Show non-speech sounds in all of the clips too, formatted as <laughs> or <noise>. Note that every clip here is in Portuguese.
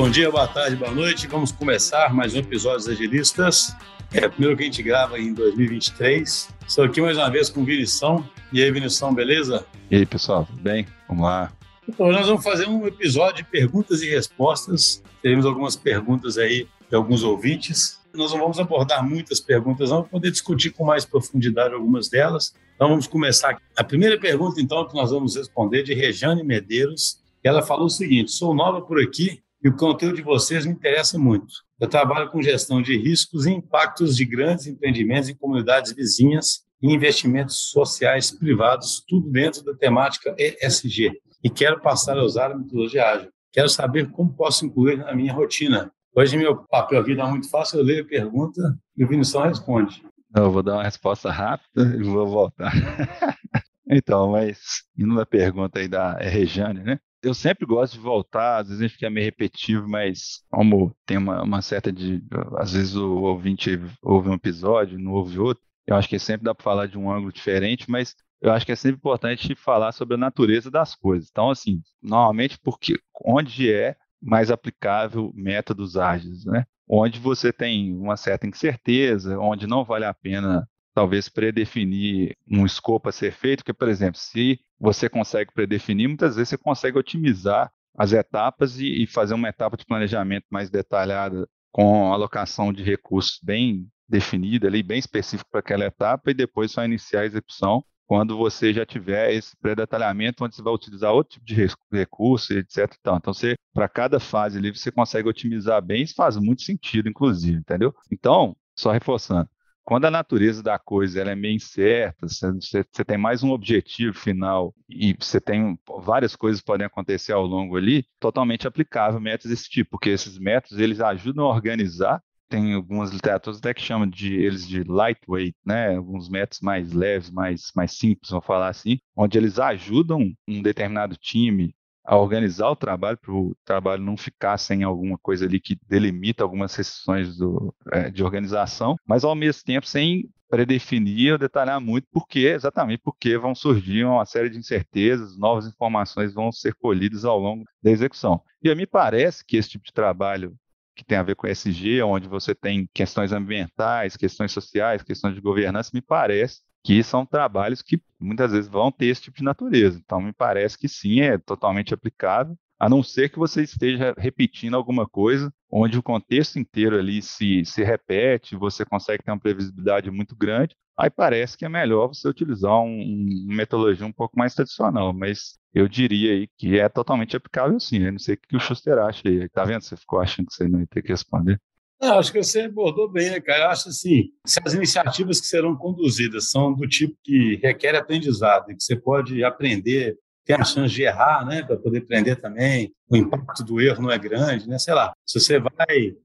Bom dia, boa tarde, boa noite. Vamos começar mais um episódio dos Agilistas. É o primeiro que a gente grava em 2023. Estou aqui mais uma vez com o Vinição. E aí, Vinição, beleza? E aí, pessoal, tudo bem? Vamos lá. Então, nós vamos fazer um episódio de perguntas e respostas. Teremos algumas perguntas aí de alguns ouvintes. Nós não vamos abordar muitas perguntas, não, para poder discutir com mais profundidade algumas delas. Então, vamos começar. A primeira pergunta, então, que nós vamos responder de Rejane Medeiros. Ela falou o seguinte: sou nova por aqui e o conteúdo de vocês me interessa muito. Eu trabalho com gestão de riscos e impactos de grandes empreendimentos em comunidades vizinhas e investimentos sociais privados, tudo dentro da temática ESG. E quero passar a usar a metodologia ágil. Quero saber como posso incluir na minha rotina. Hoje meu papel aqui dá muito fácil, eu leio a pergunta e o Vinição responde. Eu vou dar uma resposta rápida e vou voltar. <laughs> então, mas indo na pergunta aí da Rejane, né? Eu sempre gosto de voltar, às vezes a gente fica meio repetitivo, mas como tem uma, uma certa de. Às vezes o ouvinte ouve um episódio, não ouve outro, eu acho que sempre dá para falar de um ângulo diferente, mas eu acho que é sempre importante falar sobre a natureza das coisas. Então, assim, normalmente, porque onde é mais aplicável métodos ágeis, né? Onde você tem uma certa incerteza, onde não vale a pena talvez predefinir um escopo a ser feito, que, por exemplo, se você consegue predefinir, muitas vezes você consegue otimizar as etapas e, e fazer uma etapa de planejamento mais detalhada com alocação de recursos bem definida ali, bem específico para aquela etapa e depois só iniciar a execução quando você já tiver esse pré-detalhamento, onde você vai utilizar outro tipo de recurso, etc. Então, você, para cada fase ali, você consegue otimizar bem, isso faz muito sentido, inclusive, entendeu? Então, só reforçando, quando a natureza da coisa ela é meio incerta, você, tem mais um objetivo final e você tem várias coisas podem acontecer ao longo ali, totalmente aplicável métodos desse tipo, porque esses métodos eles ajudam a organizar tem algumas literaturas até que chamam de eles de lightweight, né? Alguns métodos mais leves, mais, mais simples, vamos falar assim, onde eles ajudam um determinado time a organizar o trabalho para o trabalho não ficar sem alguma coisa ali que delimita algumas restrições do, é, de organização, mas ao mesmo tempo sem predefinir ou detalhar muito, porque exatamente porque vão surgir uma série de incertezas, novas informações vão ser colhidas ao longo da execução. E mim parece que esse tipo de trabalho que tem a ver com ESG, onde você tem questões ambientais, questões sociais, questões de governança, me parece que são trabalhos que muitas vezes vão ter esse tipo de natureza. Então, me parece que sim, é totalmente aplicável, a não ser que você esteja repetindo alguma coisa onde o contexto inteiro ali se, se repete, você consegue ter uma previsibilidade muito grande, aí parece que é melhor você utilizar um, uma metodologia um pouco mais tradicional, mas eu diria aí que é totalmente aplicável sim, não sei o que o Schuster acha aí, tá vendo? Você ficou achando que você não ia ter que responder? Não, acho que você abordou bem, né, cara? Eu acho assim, se as iniciativas que serão conduzidas são do tipo que requer aprendizado e que você pode aprender, tem a chance de errar, né, para poder aprender também, o impacto do erro não é grande, né? Sei lá, se você vai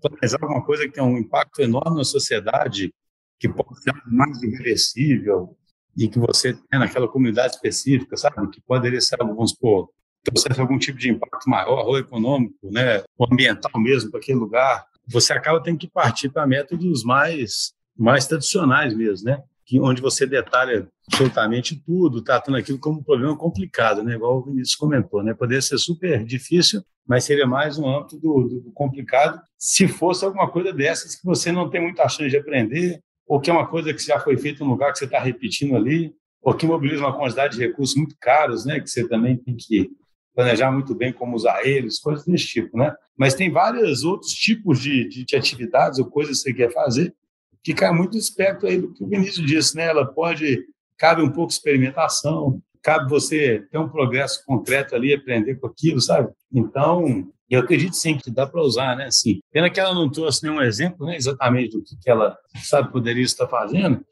planejar alguma coisa que tem um impacto enorme na sociedade, que pode ser mais irreversível e que você tem naquela comunidade específica, sabe? Que poderia ser, vamos supor, trouxesse algum tipo de impacto maior, ou econômico, né, ou ambiental mesmo para aquele lugar, você acaba tendo que partir para métodos mais, mais tradicionais mesmo, né? Que, onde você detalha absolutamente tudo, tratando aquilo como um problema complicado, né? Igual o Vinícius comentou, né? Poderia ser super difícil, mas seria mais um âmbito do, do, complicado se fosse alguma coisa dessas que você não tem muita chance de aprender, ou que é uma coisa que já foi feita em um lugar que você está repetindo ali, ou que mobiliza uma quantidade de recursos muito caros, né? Que você também tem que planejar muito bem como usar eles, coisas desse tipo, né? Mas tem vários outros tipos de, de, de atividades ou coisas que você quer fazer que cai muito espectro aí do que o Vinícius disse, né? Ela pode, cabe um pouco experimentação, cabe você ter um progresso concreto ali, aprender com aquilo, sabe? Então, eu acredito sim que dá para usar, né? Assim, pena que ela não trouxe nenhum exemplo, né? Exatamente do que, que ela sabe poderia estar fazendo,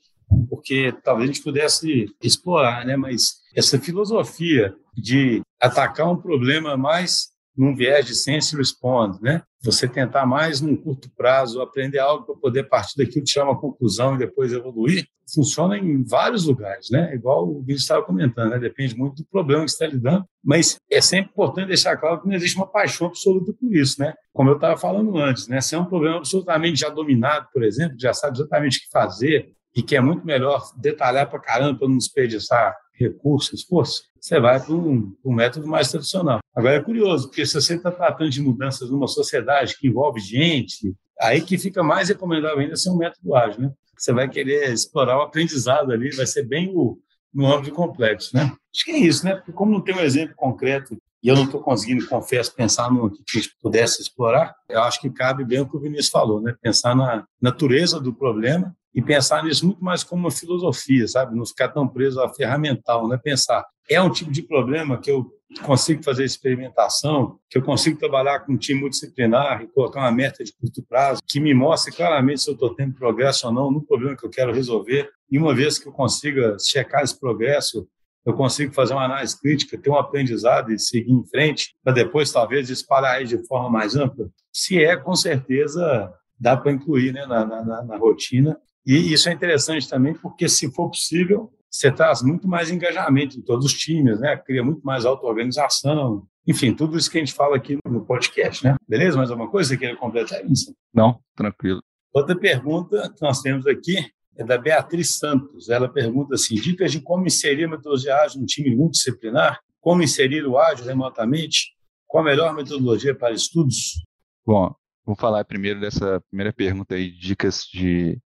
porque talvez a gente pudesse explorar, né? Mas essa filosofia de atacar um problema mais num viés de sense respond, né? Você tentar mais num curto prazo, aprender algo para poder partir daquilo tirar uma conclusão e depois evoluir, funciona em vários lugares, né? Igual o Vinícius estava comentando, né? Depende muito do problema que você está lidando, mas é sempre importante deixar claro que não existe uma paixão absoluta por isso, né? Como eu estava falando antes, né? Se é um problema absolutamente já dominado, por exemplo, já sabe exatamente o que fazer e que é muito melhor detalhar para caramba para não desperdiçar recursos, esforço, você vai para um, um, método mais tradicional. Agora é curioso, porque se você está tratando de mudanças numa sociedade que envolve gente, aí que fica mais recomendável ainda ser um método ágil, né? Você vai querer explorar o aprendizado ali, vai ser bem o, no âmbito complexo, né? Acho que é isso, né? Porque como não tem um exemplo concreto e eu não estou conseguindo, confesso, pensar no que a gente pudesse explorar, eu acho que cabe bem o que o Vinícius falou, né? Pensar na natureza do problema e pensar nisso muito mais como uma filosofia, sabe? Não ficar tão preso à ferramental, né? Pensar, é um tipo de problema que eu consigo fazer experimentação, que eu consigo trabalhar com um time multidisciplinar e colocar uma meta de curto prazo que me mostre claramente se eu estou tendo progresso ou não no problema que eu quero resolver. E uma vez que eu consiga checar esse progresso, eu consigo fazer uma análise crítica, ter um aprendizado e seguir em frente, para depois talvez espalhar de forma mais ampla. Se é, com certeza dá para incluir né, na, na, na rotina. E isso é interessante também, porque se for possível, você traz muito mais engajamento em todos os times, né? Cria muito mais auto-organização. Enfim, tudo isso que a gente fala aqui no podcast, né? Beleza? Mais alguma coisa que você queira completar isso? Não, tranquilo. Outra pergunta que nós temos aqui é da Beatriz Santos. Ela pergunta assim: dicas de como inserir a metodologia ágil no time multidisciplinar? Como inserir o ágil remotamente? Qual a melhor metodologia para estudos? Bom, vou falar primeiro dessa primeira pergunta aí, dicas de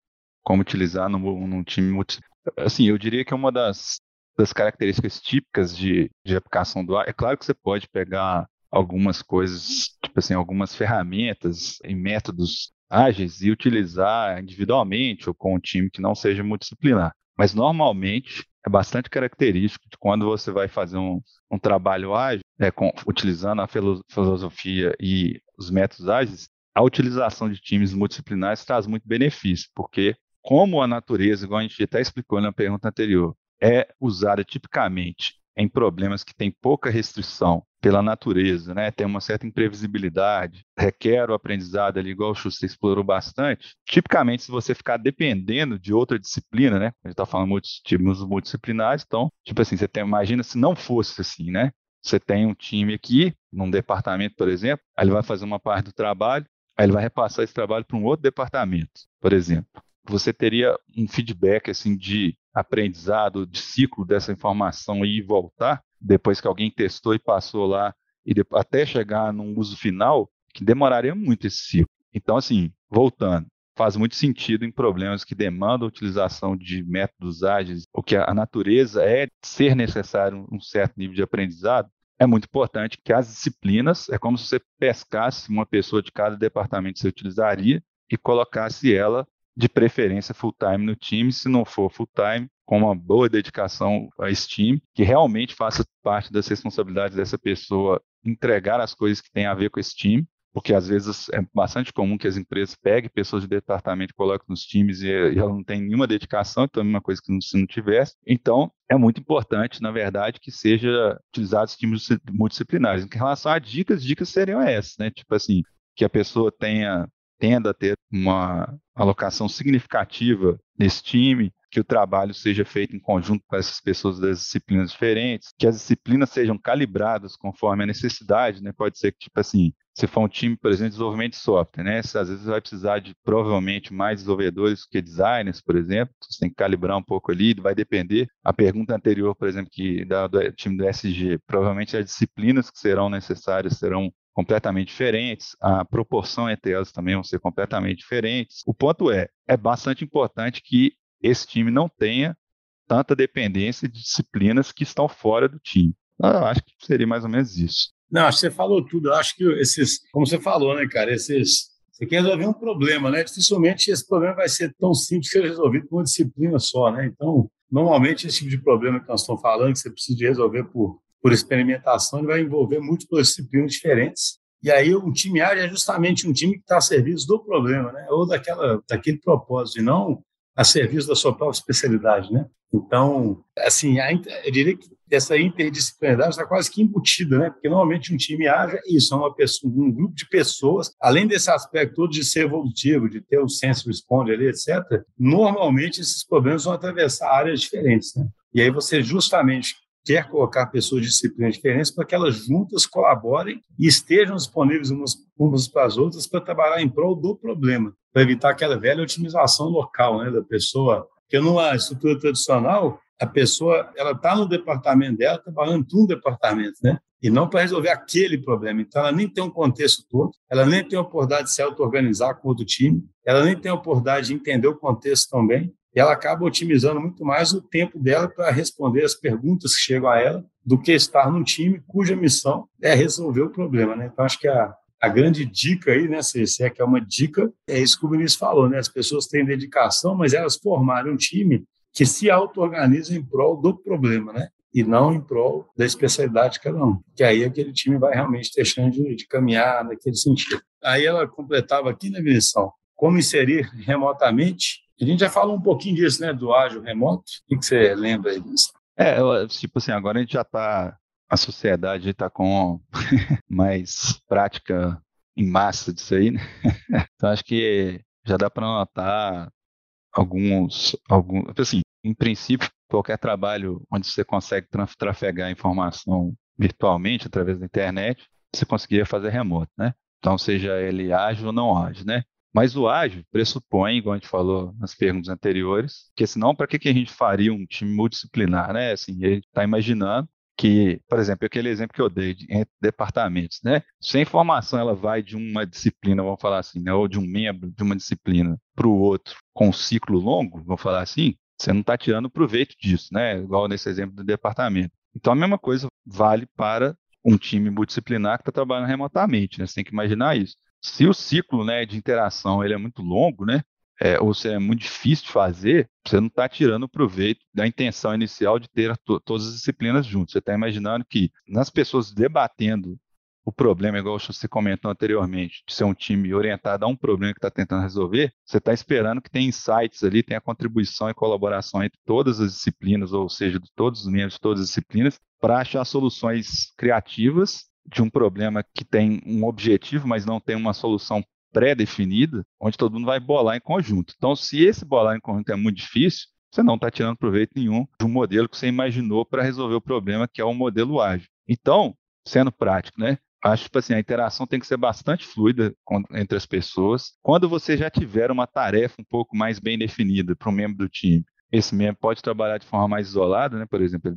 como utilizar num, num time multidisciplinar assim, eu diria que é uma das, das características típicas de, de aplicação do ar. É claro que você pode pegar algumas coisas, tipo assim, algumas ferramentas e métodos ágeis e utilizar individualmente ou com um time que não seja multidisciplinar. Mas normalmente é bastante característico de quando você vai fazer um, um trabalho ágil, é, com, utilizando a filosofia e os métodos ágeis, a utilização de times multidisciplinares traz muito benefício, porque como a natureza, igual a gente até explicou na pergunta anterior, é usada tipicamente em problemas que têm pouca restrição pela natureza, né? tem uma certa imprevisibilidade, requer o aprendizado ali, igual o Schuster explorou bastante. Tipicamente, se você ficar dependendo de outra disciplina, né? a gente está falando de times multidisciplinares, então, tipo assim, você tem, imagina se não fosse assim, né? Você tem um time aqui, num departamento, por exemplo, aí ele vai fazer uma parte do trabalho, aí ele vai repassar esse trabalho para um outro departamento, por exemplo você teria um feedback assim de aprendizado, de ciclo dessa informação e voltar depois que alguém testou e passou lá e até chegar num uso final, que demoraria muito esse ciclo. Então, assim, voltando, faz muito sentido em problemas que demandam a utilização de métodos ágeis, o que a natureza é ser necessário um certo nível de aprendizado. É muito importante que as disciplinas, é como se você pescasse uma pessoa de cada departamento que você utilizaria e colocasse ela de preferência full-time no time, se não for full-time, com uma boa dedicação a esse time, que realmente faça parte das responsabilidades dessa pessoa entregar as coisas que têm a ver com esse time, porque às vezes é bastante comum que as empresas peguem pessoas de departamento e coloquem nos times e, e ela não tem nenhuma dedicação, então é uma coisa que se não tivesse. Então, é muito importante, na verdade, que seja utilizados times multidisciplinares. Em relação a dicas, dicas seriam essas, né? Tipo assim, que a pessoa tenha tenda a ter uma alocação significativa nesse time, que o trabalho seja feito em conjunto com essas pessoas das disciplinas diferentes, que as disciplinas sejam calibradas conforme a necessidade, né? Pode ser que, tipo assim, se for um time, por exemplo, de desenvolvimento de software, né? Às vezes vai precisar de provavelmente mais desenvolvedores que designers, por exemplo. Você tem que calibrar um pouco ali, vai depender. A pergunta anterior, por exemplo, que da, do time do SG, provavelmente as disciplinas que serão necessárias serão completamente diferentes, a proporção entre elas também vão ser completamente diferentes. O ponto é, é bastante importante que esse time não tenha tanta dependência de disciplinas que estão fora do time. Eu acho que seria mais ou menos isso. Não, acho que você falou tudo. Eu acho que esses, como você falou, né, cara, esses você quer resolver um problema, né? Dificilmente esse problema vai ser tão simples de ser resolvido com uma disciplina só, né? Então, normalmente esse tipo de problema que nós estamos falando, que você precisa resolver por por experimentação, ele vai envolver múltiplas disciplinas diferentes. E aí um time área é justamente um time que está a serviço do problema, né? Ou daquela, daquele propósito, e não a serviço da sua própria especialidade, né? Então, assim, eu diria que essa interdisciplinaridade está quase que embutida, né? Porque normalmente um time ágil é isso, é uma pessoa, um grupo de pessoas, além desse aspecto todo de ser evolutivo, de ter o sense responde ali, etc. Normalmente esses problemas vão atravessar áreas diferentes, né? E aí você justamente quer colocar pessoas de disciplinas diferentes para que elas juntas colaborem e estejam disponíveis umas, umas para as outras para trabalhar em prol do problema, para evitar aquela velha otimização local né, da pessoa. Porque numa estrutura tradicional, a pessoa ela está no departamento dela, trabalhando para um departamento, né? e não para resolver aquele problema. Então, ela nem tem um contexto todo, ela nem tem a oportunidade de se auto-organizar com outro time, ela nem tem a oportunidade de entender o contexto também, ela acaba otimizando muito mais o tempo dela para responder as perguntas que chegam a ela do que estar num time cuja missão é resolver o problema. Né? Então, acho que a, a grande dica aí, né, se, é que é uma dica, é isso que o Vinícius falou, né? As pessoas têm dedicação, mas elas formaram um time que se auto-organiza em prol do problema, né? E não em prol da especialidade de cada um. Que aí aquele time vai realmente chance de, de caminhar naquele sentido. Aí ela completava aqui na definição como inserir remotamente. A gente já falou um pouquinho disso, né, do ágil remoto. O que você lembra aí disso? É, tipo assim, agora a gente já está a sociedade está com <laughs> mais prática em massa disso aí, né? <laughs> Então acho que já dá para notar alguns, alguns, assim, em princípio, qualquer trabalho onde você consegue trafegar informação virtualmente através da internet, você conseguiria fazer remoto, né? Então seja ele ágil ou não ágil, né? Mas o ágil pressupõe, igual a gente falou nas perguntas anteriores, que senão para que, que a gente faria um time multidisciplinar, né? Assim, a gente está imaginando que, por exemplo, aquele exemplo que eu dei de, entre departamentos, né? Se a informação ela vai de uma disciplina, vamos falar assim, né? ou de um membro de uma disciplina para o outro com um ciclo longo, vamos falar assim, você não está tirando proveito disso, né? Igual nesse exemplo do departamento. Então a mesma coisa vale para um time multidisciplinar que está trabalhando remotamente, né? Você tem que imaginar isso. Se o ciclo né, de interação ele é muito longo, né? é, ou se é muito difícil de fazer, você não está tirando proveito da intenção inicial de ter to todas as disciplinas juntas. Você está imaginando que nas pessoas debatendo o problema, igual você comentou anteriormente, de ser um time orientado a um problema que está tentando resolver, você está esperando que tenha insights ali, tenha contribuição e colaboração entre todas as disciplinas, ou seja, de todos os membros de todas as disciplinas, para achar soluções criativas de um problema que tem um objetivo, mas não tem uma solução pré-definida, onde todo mundo vai bolar em conjunto. Então, se esse bolar em conjunto é muito difícil, você não está tirando proveito nenhum de um modelo que você imaginou para resolver o problema, que é o modelo ágil. Então, sendo prático, né? Acho que tipo assim, a interação tem que ser bastante fluida entre as pessoas. Quando você já tiver uma tarefa um pouco mais bem definida para um membro do time, esse membro pode trabalhar de forma mais isolada, né? Por exemplo,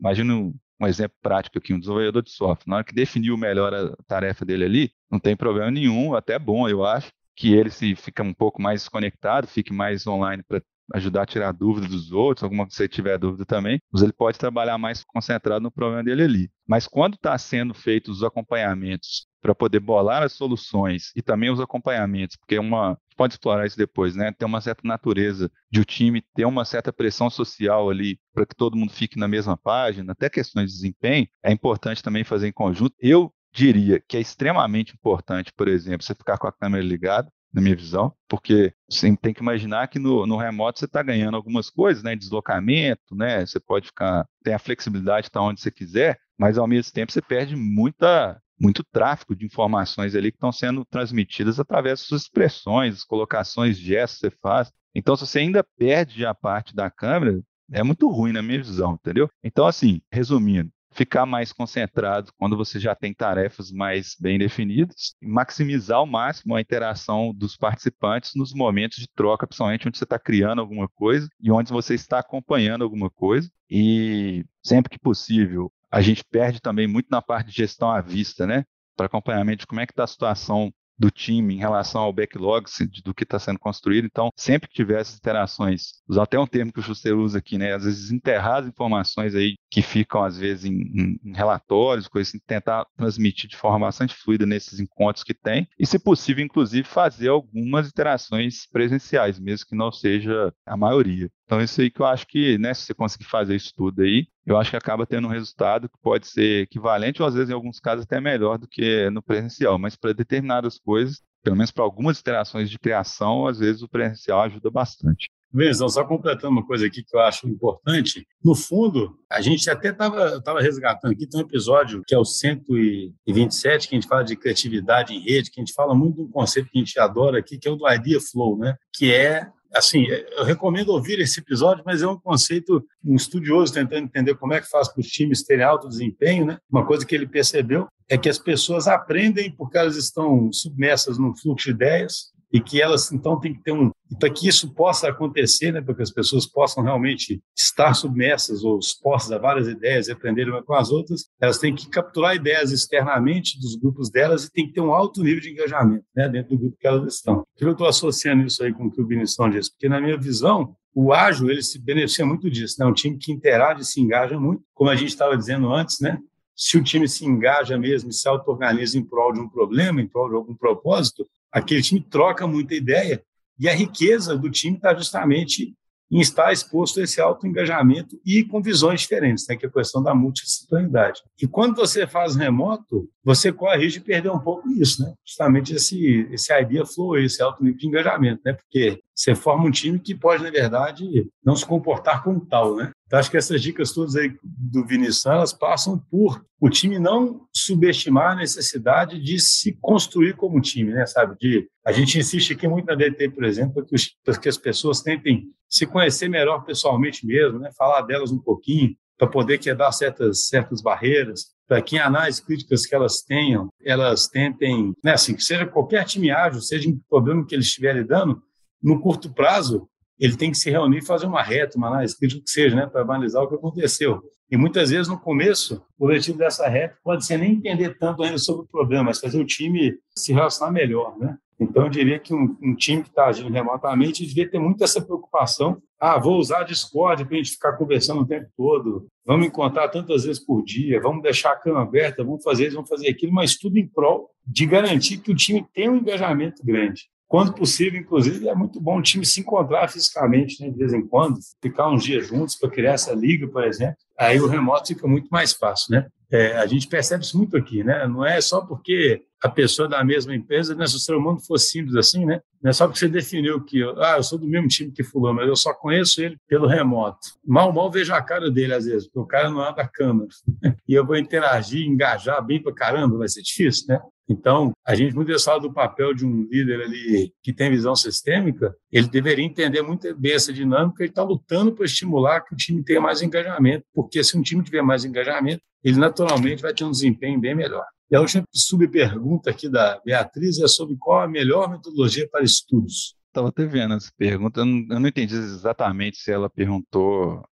imagina um exemplo prático aqui, um desenvolvedor de software, na hora que definiu melhor a tarefa dele ali, não tem problema nenhum, até bom, eu acho, que ele se fica um pouco mais conectado, fique mais online para ajudar a tirar dúvidas dos outros, alguma que você tiver dúvida também, mas ele pode trabalhar mais concentrado no problema dele ali. Mas quando está sendo feitos os acompanhamentos para poder bolar as soluções e também os acompanhamentos, porque uma pode explorar isso depois, né? Tem uma certa natureza de o time ter uma certa pressão social ali para que todo mundo fique na mesma página, até questões de desempenho, é importante também fazer em conjunto. Eu diria que é extremamente importante, por exemplo, você ficar com a câmera ligada, na minha visão, porque você tem que imaginar que no, no remoto você está ganhando algumas coisas, né? Deslocamento, né? Você pode ficar, tem a flexibilidade de estar onde você quiser, mas ao mesmo tempo você perde muita muito tráfego de informações ali que estão sendo transmitidas através das suas expressões, colocações, gestos que você faz. Então, se você ainda perde a parte da câmera, é muito ruim na minha visão, entendeu? Então, assim, resumindo, ficar mais concentrado quando você já tem tarefas mais bem definidas, maximizar ao máximo a interação dos participantes nos momentos de troca, principalmente onde você está criando alguma coisa e onde você está acompanhando alguma coisa. E sempre que possível, a gente perde também muito na parte de gestão à vista, né? Para acompanhamento de como é que está a situação do time em relação ao backlog do que está sendo construído. Então, sempre que tiver essas interações, usar até um termo que o Schuster usa aqui, né? Às vezes enterrar as informações aí que ficam, às vezes, em, em, relatórios, coisas assim, tentar transmitir de forma bastante fluida nesses encontros que tem. E, se possível, inclusive, fazer algumas interações presenciais, mesmo que não seja a maioria. Então, isso aí que eu acho que, né, se você conseguir fazer isso tudo aí, eu acho que acaba tendo um resultado que pode ser equivalente ou, às vezes, em alguns casos, até melhor do que no presencial. Mas para determinadas coisas, pelo menos para algumas interações de criação, às vezes o presencial ajuda bastante. Benzão, só completando uma coisa aqui que eu acho importante. No fundo, a gente até estava tava resgatando aqui, tem um episódio que é o 127, que a gente fala de criatividade em rede, que a gente fala muito de um conceito que a gente adora aqui, que é o do Idea Flow, né? que é assim, eu recomendo ouvir esse episódio, mas é um conceito, um estudioso tentando entender como é que faz para os times terem alto desempenho, né? Uma coisa que ele percebeu é que as pessoas aprendem porque elas estão submersas num fluxo de ideias e que elas então têm que ter um para que isso possa acontecer, né, para que as pessoas possam realmente estar submersas ou expostas a várias ideias e aprenderem umas com as outras, elas têm que capturar ideias externamente dos grupos delas e tem que ter um alto nível de engajamento né, dentro do grupo que elas estão. Eu estou associando isso aí com o que o Vinicius disse? Porque, na minha visão, o ágil ele se beneficia muito disso, né? Um time que interage se engaja muito, como a gente estava dizendo antes, né? Se o time se engaja mesmo se auto-organiza em prol de um problema, em prol de algum propósito, aquele time troca muita ideia e a riqueza do time está justamente em estar exposto a esse alto engajamento e com visões diferentes, né, que é a questão da multidisciplinaridade. E quando você faz remoto, você corre risco de perder um pouco isso, né? Justamente esse, esse idea flow, esse alto nível de engajamento, né? Porque você forma um time que pode, na verdade, não se comportar como tal, né? Então, acho que essas dicas todas aí do Vinícius, elas passam por o time não subestimar a necessidade de se construir como time, né? Sabe? De, a gente insiste aqui muito na DT, por exemplo, que, os, que as pessoas tentem se conhecer melhor pessoalmente mesmo, né? Falar delas um pouquinho, para poder quebrar certas, certas barreiras, para que análises críticas que elas tenham, elas tentem, né, assim, que seja qualquer time ágil, seja um problema que eles estiverem dando, no curto prazo, ele tem que se reunir e fazer uma reta, uma análise crítica que seja, né, para analisar o que aconteceu. E muitas vezes, no começo, o objetivo dessa reta pode ser nem entender tanto ainda sobre o problema, mas fazer o time se relacionar melhor, né? Então, eu diria que um, um time que está agindo remotamente devia ter muito essa preocupação. Ah, vou usar Discord para a gente ficar conversando o tempo todo. Vamos encontrar tantas vezes por dia. Vamos deixar a cama aberta. Vamos fazer isso, vamos fazer aquilo. Mas tudo em prol de garantir que o time tenha um engajamento grande. Quando possível, inclusive, é muito bom o time se encontrar fisicamente, né, de vez em quando, ficar uns dias juntos para criar essa liga, por exemplo. Aí o remoto fica muito mais fácil, né? É, a gente percebe isso muito aqui, né? Não é só porque a pessoa da mesma empresa, né? se o ser humano fosse simples assim, né? Não é só porque você definiu que, ah, eu sou do mesmo time que fulano, mas eu só conheço ele pelo remoto. Mal, mal vejo a cara dele às vezes, porque o cara não anda a câmera. <laughs> e eu vou interagir, engajar bem para caramba, vai ser difícil, né? Então, a gente muito fala do papel de um líder ali que tem visão sistêmica, ele deveria entender muito bem essa dinâmica e está lutando para estimular que o time tenha mais engajamento, porque se um time tiver mais engajamento, ele naturalmente vai ter um desempenho bem melhor. E a última subpergunta aqui da Beatriz é sobre qual a melhor metodologia para estudos. Estava até vendo essa pergunta, eu não, eu não, entendi exatamente se ela perguntou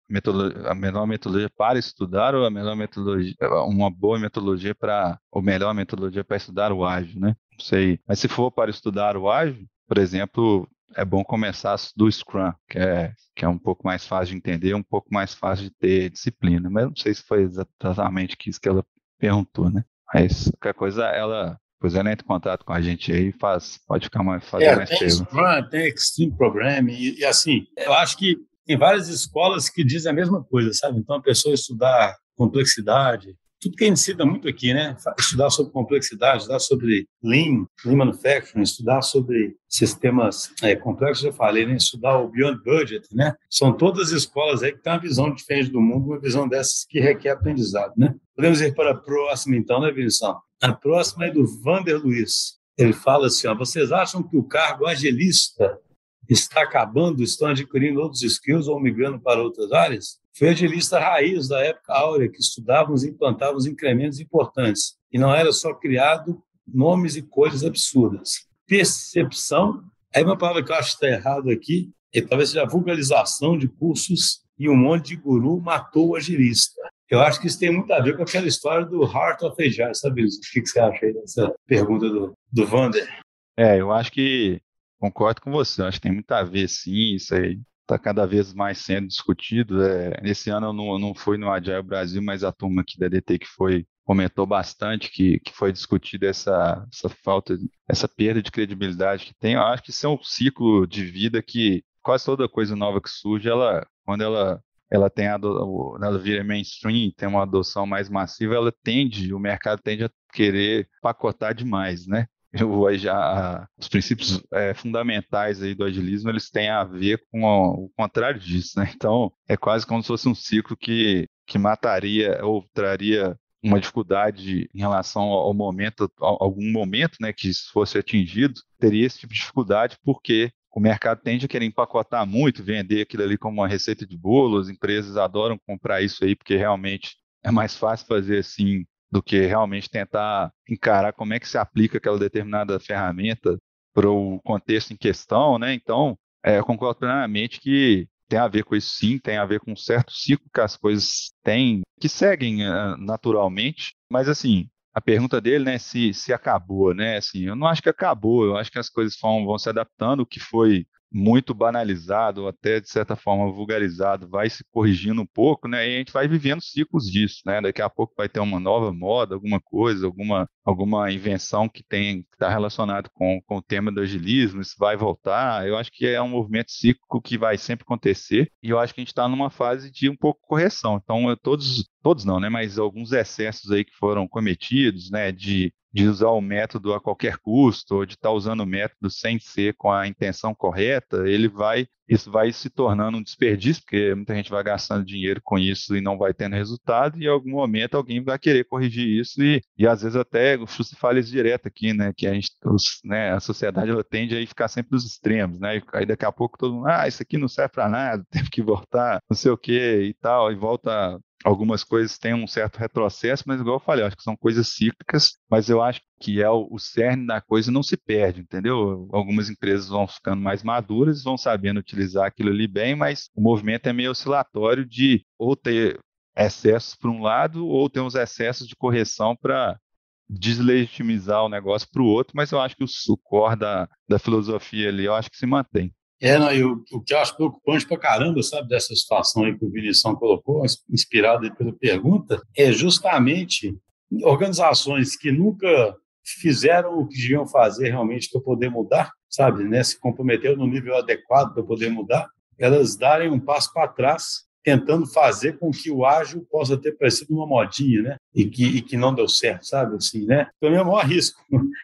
a melhor metodologia para estudar ou a melhor metodologia, uma boa metodologia para, ou melhor metodologia para estudar o ágil, né? Não sei. Mas se for para estudar o ágil, por exemplo, é bom começar do Scrum, que é, que é um pouco mais fácil de entender, um pouco mais fácil de ter disciplina. Mas não sei se foi exatamente isso que ela perguntou, né? Mas qualquer coisa, ela Pois ela entra em contato com a gente aí, faz, pode ficar mais fazer é, mais tem Scrum, tem Extreme Programming, e, e, assim, eu acho que tem várias escolas que dizem a mesma coisa, sabe? Então a pessoa estudar complexidade, tudo que a gente ensina muito aqui, né? Estudar sobre complexidade, estudar sobre Lean, Lean Manufacturing, estudar sobre sistemas é, complexos, eu falei, né? Estudar o Beyond Budget, né? São todas escolas aí que têm uma visão diferente do mundo, uma visão dessas que requer aprendizado, né? Podemos ir para a próxima, então, né, Vinicius? A próxima é do Vander Luiz. Ele fala assim: ó, vocês acham que o cargo agilista está acabando, estão adquirindo outros skills ou migrando para outras áreas? Foi agilista raiz da época áurea, que estudávamos e implantávamos incrementos importantes. E não era só criado nomes e coisas absurdas. Percepção, aí uma palavra que eu acho que está errado aqui, é talvez seja a vulgarização de cursos e um monte de guru matou o agilista. Eu acho que isso tem muito a ver com aquela história do Heart of Agile, sabe, O que, você acha aí dessa pergunta do, do Vander? É, eu acho que concordo com você, acho que tem muito a ver, sim, isso aí está cada vez mais sendo discutido. É, esse ano eu não, não fui no Agile Brasil, mas a turma aqui da DT que foi comentou bastante que, que foi discutida essa, essa falta, essa perda de credibilidade que tem. Eu acho que isso é um ciclo de vida que quase toda coisa nova que surge, ela, quando ela ela tem a, ela vira mainstream, tem uma adoção mais massiva, ela tende, o mercado tende a querer pacotar demais, né? Eu, já, os princípios é, fundamentais aí do agilismo, eles têm a ver com o, o contrário disso, né? Então, é quase como se fosse um ciclo que, que mataria ou traria uma dificuldade em relação ao momento, algum momento, né, que fosse atingido, teria esse tipo de dificuldade porque o mercado tende a querer empacotar muito, vender aquilo ali como uma receita de bolo, as empresas adoram comprar isso aí, porque realmente é mais fácil fazer assim do que realmente tentar encarar como é que se aplica aquela determinada ferramenta o contexto em questão, né? Então, é, eu concordo plenamente que tem a ver com isso sim, tem a ver com um certo ciclo que as coisas têm, que seguem uh, naturalmente, mas assim, a pergunta dele, né, se, se acabou, né, assim, eu não acho que acabou, eu acho que as coisas vão, vão se adaptando, o que foi muito banalizado, até de certa forma vulgarizado, vai se corrigindo um pouco, né? E a gente vai vivendo ciclos disso, né? Daqui a pouco vai ter uma nova moda, alguma coisa, alguma, alguma invenção que tem que está relacionado com, com o tema do agilismo, isso vai voltar. Eu acho que é um movimento cíclico que vai sempre acontecer, e eu acho que a gente está numa fase de um pouco correção. Então, todos todos não, né, mas alguns excessos aí que foram cometidos, né, de de usar o método a qualquer custo, ou de estar tá usando o método sem ser com a intenção correta, ele vai, isso vai se tornando um desperdício, porque muita gente vai gastando dinheiro com isso e não vai tendo resultado, e em algum momento alguém vai querer corrigir isso, e, e às vezes até o Xuxa fala isso direto aqui, né, que a gente, os, né, a sociedade ela tende a ficar sempre nos extremos, né, e aí daqui a pouco todo mundo, ah, isso aqui não serve para nada, <laughs> tem que voltar, não sei o que e tal, e volta algumas coisas têm um certo retrocesso, mas igual eu falei, eu acho que são coisas cíclicas, mas eu acho que é o, o cerne da coisa não se perde, entendeu? Algumas empresas vão ficando mais maduras, vão sabendo utilizar aquilo ali bem, mas o movimento é meio oscilatório de ou ter excessos para um lado ou ter uns excessos de correção para deslegitimizar o negócio para o outro, mas eu acho que o, core da, da filosofia ali, eu acho que se mantém. É, não, e o, que eu acho preocupante pra caramba, sabe, dessa situação aí que o Vinição colocou, inspirado pela pergunta, é justamente organizações que nunca fizeram o que deviam fazer realmente para poder mudar, sabe, né, se comprometeram no nível adequado para poder mudar, elas darem um passo para trás tentando fazer com que o ágil possa ter parecido uma modinha, né? E que, e que não deu certo, sabe? Assim, né? Mim é o maior <laughs> risco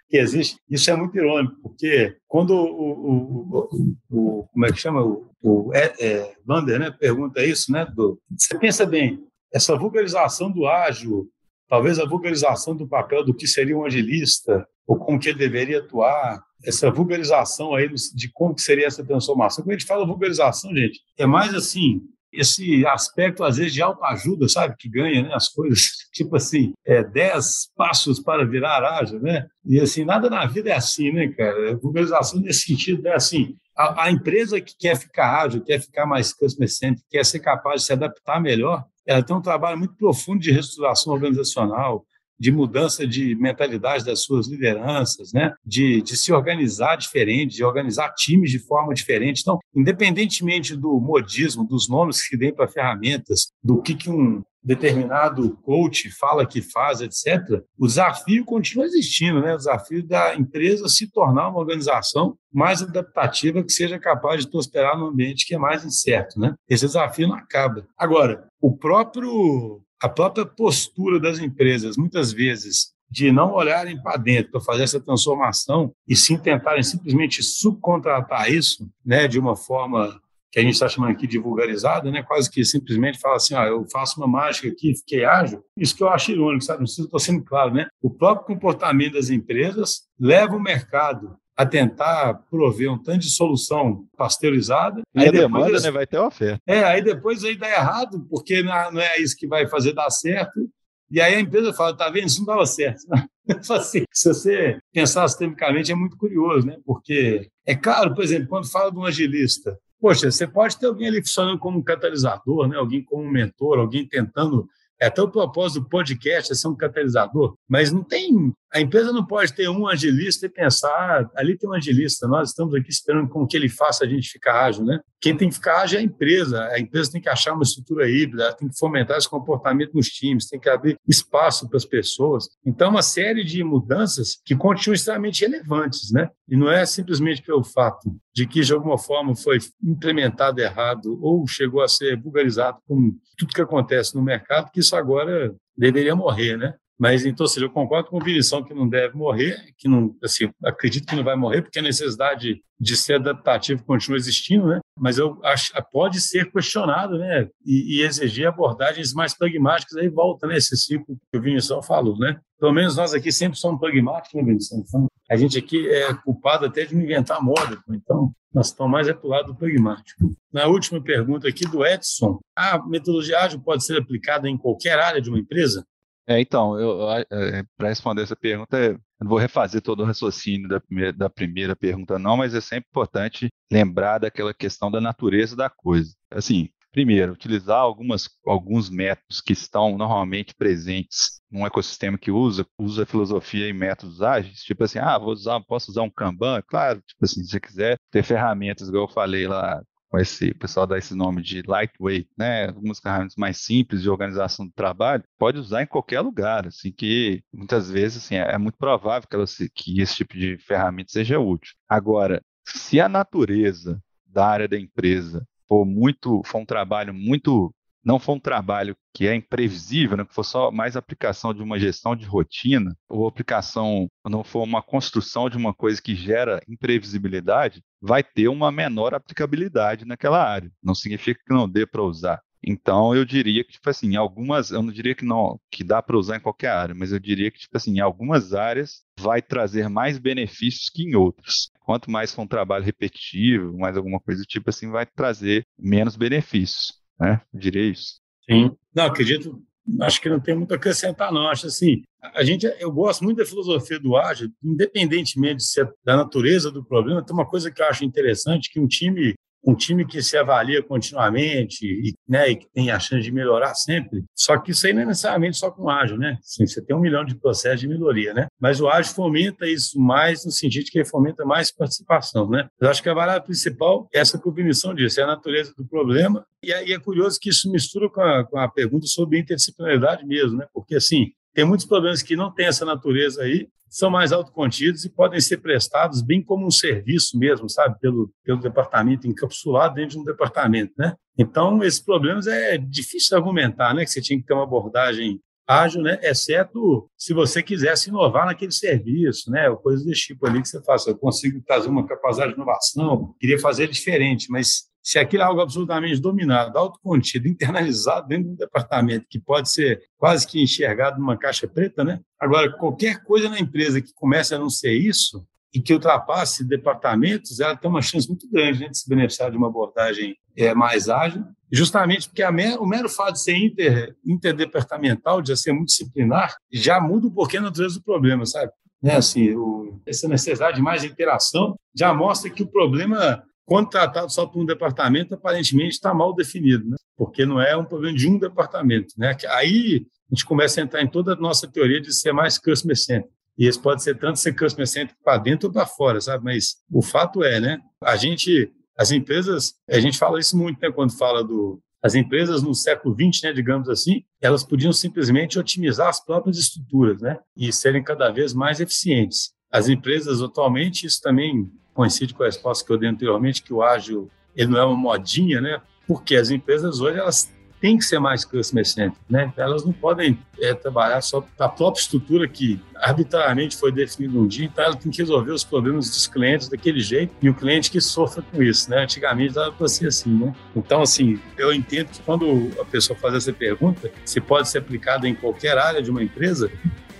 que existe. Isso é muito irônico, porque quando o, o, o, o como é que chama? O, o é, é, Vander, né? Pergunta isso, né? Do, você pensa bem, essa vulgarização do ágil, talvez a vulgarização do papel do que seria um agilista, ou como que ele deveria atuar, essa vulgarização aí de como que seria essa transformação. Quando a gente fala vulgarização, gente, é mais assim, esse aspecto, às vezes, de autoajuda, sabe? Que ganha né, as coisas, <laughs> tipo assim, é, dez passos para virar ágil, né? E, assim, nada na vida é assim, né, cara? A vulgarização nesse sentido é assim, a, a, empresa que quer ficar ágil, quer ficar mais customer-centric, quer ser capaz de se adaptar melhor, ela tem um trabalho muito profundo de reestruturação organizacional, de mudança de mentalidade das suas lideranças, né? de, de se organizar diferente, de organizar times de forma diferente. Então, independentemente do modismo, dos nomes que se deem para ferramentas, do que, que um determinado coach fala que faz, etc., o desafio continua existindo, né? o desafio da empresa se tornar uma organização mais adaptativa que seja capaz de prosperar num ambiente que é mais incerto. Né? Esse desafio não acaba. Agora, o próprio a própria postura das empresas, muitas vezes, de não olharem para dentro para fazer essa transformação e sim tentarem simplesmente subcontratar isso, né, de uma forma que a gente está chamando aqui de vulgarizada, né, quase que simplesmente fala assim, ah, eu faço uma mágica aqui, fiquei ágil. Isso que eu acho irônico, sabe? Não sei se estou sendo claro, né? O próprio comportamento das empresas leva o mercado a tentar prover um tanto de solução pasteurizada. E aí a demanda depois, né, vai ter oferta. É, aí depois aí dá errado, porque não é isso que vai fazer dar certo. E aí a empresa fala, tá vendo, isso não dava certo. <laughs> Assim, se você pensar sistemicamente, é muito curioso, né? Porque, é claro, por exemplo, quando fala de um agilista, poxa, você pode ter alguém ali funcionando como um catalisador, né? alguém como um mentor, alguém tentando é até o propósito do podcast é ser um catalisador, mas não tem. A empresa não pode ter um agilista e pensar, ah, ali tem um agilista, nós estamos aqui esperando com que ele faça a gente ficar ágil, né? Quem tem que ficar ágil é a empresa. A empresa tem que achar uma estrutura híbrida, tem que fomentar esse comportamento nos times, tem que abrir espaço para as pessoas. Então, uma série de mudanças que continuam extremamente relevantes, né? E não é simplesmente pelo fato de que, de alguma forma, foi implementado errado ou chegou a ser vulgarizado, como tudo que acontece no mercado, que isso agora deveria morrer, né? Mas, então, seja, eu concordo com a Vinição que não deve morrer, que não, assim, acredito que não vai morrer, porque a necessidade de ser adaptativo continua existindo, né? Mas eu acho pode ser questionado, né? E, e exigir abordagens mais pragmáticas, aí volta, né? Esse ciclo que o Vinição falou, né? Pelo menos nós aqui sempre somos pragmáticos, né, Vinição? Então, a gente aqui é culpado até de não inventar moda, então nós estamos mais é para o lado pragmático. Na última pergunta aqui do Edson, a metodologia ágil pode ser aplicada em qualquer área de uma empresa? É, então, é, para responder essa pergunta, não vou refazer todo o raciocínio da primeira, da primeira pergunta, não, mas é sempre importante lembrar daquela questão da natureza da coisa. Assim, primeiro, utilizar algumas, alguns métodos que estão normalmente presentes num ecossistema que usa, usa filosofia e métodos ágeis, tipo assim, ah, vou usar, posso usar um Kanban? Claro, tipo assim, se você quiser ter ferramentas, igual eu falei lá, esse o pessoal dá esse nome de lightweight, né? Algumas ferramentas mais simples de organização do trabalho, pode usar em qualquer lugar, assim que muitas vezes assim, é, muito provável que, ela, que esse tipo de ferramenta seja útil. Agora, se a natureza da área da empresa for muito, for um trabalho muito não for um trabalho que é imprevisível, né, que for só mais aplicação de uma gestão de rotina, ou aplicação, não for uma construção de uma coisa que gera imprevisibilidade, vai ter uma menor aplicabilidade naquela área. Não significa que não dê para usar. Então, eu diria que, tipo assim, algumas, eu não diria que não, que dá para usar em qualquer área, mas eu diria que, tipo assim, em algumas áreas vai trazer mais benefícios que em outras. Quanto mais for um trabalho repetitivo, mais alguma coisa do tipo assim, vai trazer menos benefícios né? Isso. Sim. Não, acredito, acho que não tem muito a acrescentar, não. Acho assim, a gente, eu gosto muito da filosofia do ágil, independentemente de ser da natureza do problema, tem uma coisa que eu acho interessante, que um time um time que se avalia continuamente e, né, e que tem a chance de melhorar sempre. Só que isso aí não é necessariamente só com o ágil, né? Assim, você tem um milhão de processos de melhoria, né? Mas o ágil fomenta isso mais no sentido que ele fomenta mais participação, né? Eu acho que a variável principal é essa que o Vinição disse, é a natureza do problema. E aí é curioso que isso mistura com a, com a pergunta sobre interdisciplinaridade mesmo, né? Porque, assim, tem muitos problemas que não têm essa natureza aí, são mais autocontidos e podem ser prestados bem como um serviço mesmo, sabe, pelo, pelo departamento, encapsulado dentro de um departamento, né? Então, esses problemas é difícil de argumentar, né, que você tinha que ter uma abordagem ágil, né, exceto se você quisesse inovar naquele serviço, né, ou coisas desse tipo ali que você faça. Eu consigo trazer uma capacidade de inovação, queria fazer diferente, mas se aquilo é algo absolutamente dominado, autocontido, internalizado dentro de um departamento que pode ser quase que enxergado numa caixa preta, né? Agora, qualquer coisa na empresa que comece a não ser isso e que ultrapasse departamentos, ela tem uma chance muito grande né, de se beneficiar de uma abordagem é, mais ágil, justamente porque mer, o mero fato de ser inter, interdepartamental, de ser multidisciplinar, já muda o porquê na natureza do problema, sabe? Né, assim, o, essa necessidade de mais interação já mostra que o problema quando tratado só por um departamento, aparentemente está mal definido, né? porque não é um problema de um departamento. Né? Aí a gente começa a entrar em toda a nossa teoria de ser mais customer centric. E isso pode ser tanto ser customer centric para dentro ou para fora, sabe? Mas o fato é, né? A gente, as empresas, a gente fala isso muito, né? Quando fala do as empresas no século XX, né, digamos assim, elas podiam simplesmente otimizar as próprias estruturas, né, e serem cada vez mais eficientes. As empresas atualmente, isso também coincide com a resposta que eu dei anteriormente, que o ágil ele não é uma modinha, né? Porque as empresas hoje elas têm que ser mais customer centric, né? Elas não podem é, trabalhar só a própria estrutura que arbitrariamente foi definida um dia, então ela tem que resolver os problemas dos clientes daquele jeito e o cliente que sofra com isso, né? Antigamente dava para ser assim, né? Então, assim, eu entendo que quando a pessoa faz essa pergunta, se pode ser aplicada em qualquer área de uma empresa,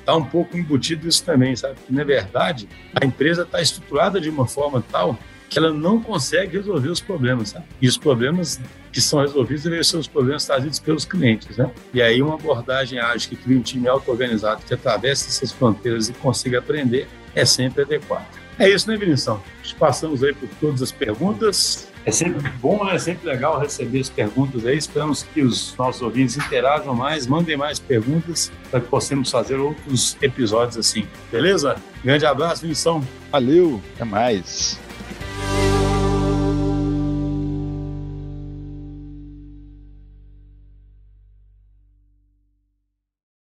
está um pouco embutido isso também, sabe? na verdade, a empresa está estruturada de uma forma tal que ela não consegue resolver os problemas, sabe? E os problemas que são resolvidos devem ser os problemas trazidos pelos clientes, né? E aí uma abordagem ágil que cria um time auto-organizado que atravessa essas fronteiras e consiga aprender é sempre adequada. É isso, né, Vinição? Passamos aí por todas as perguntas. É sempre bom, né? é sempre legal receber as perguntas aí. Esperamos que os nossos ouvintes interajam mais, mandem mais perguntas para que possamos fazer outros episódios assim. Beleza? Grande abraço, Vinção. Valeu, até mais.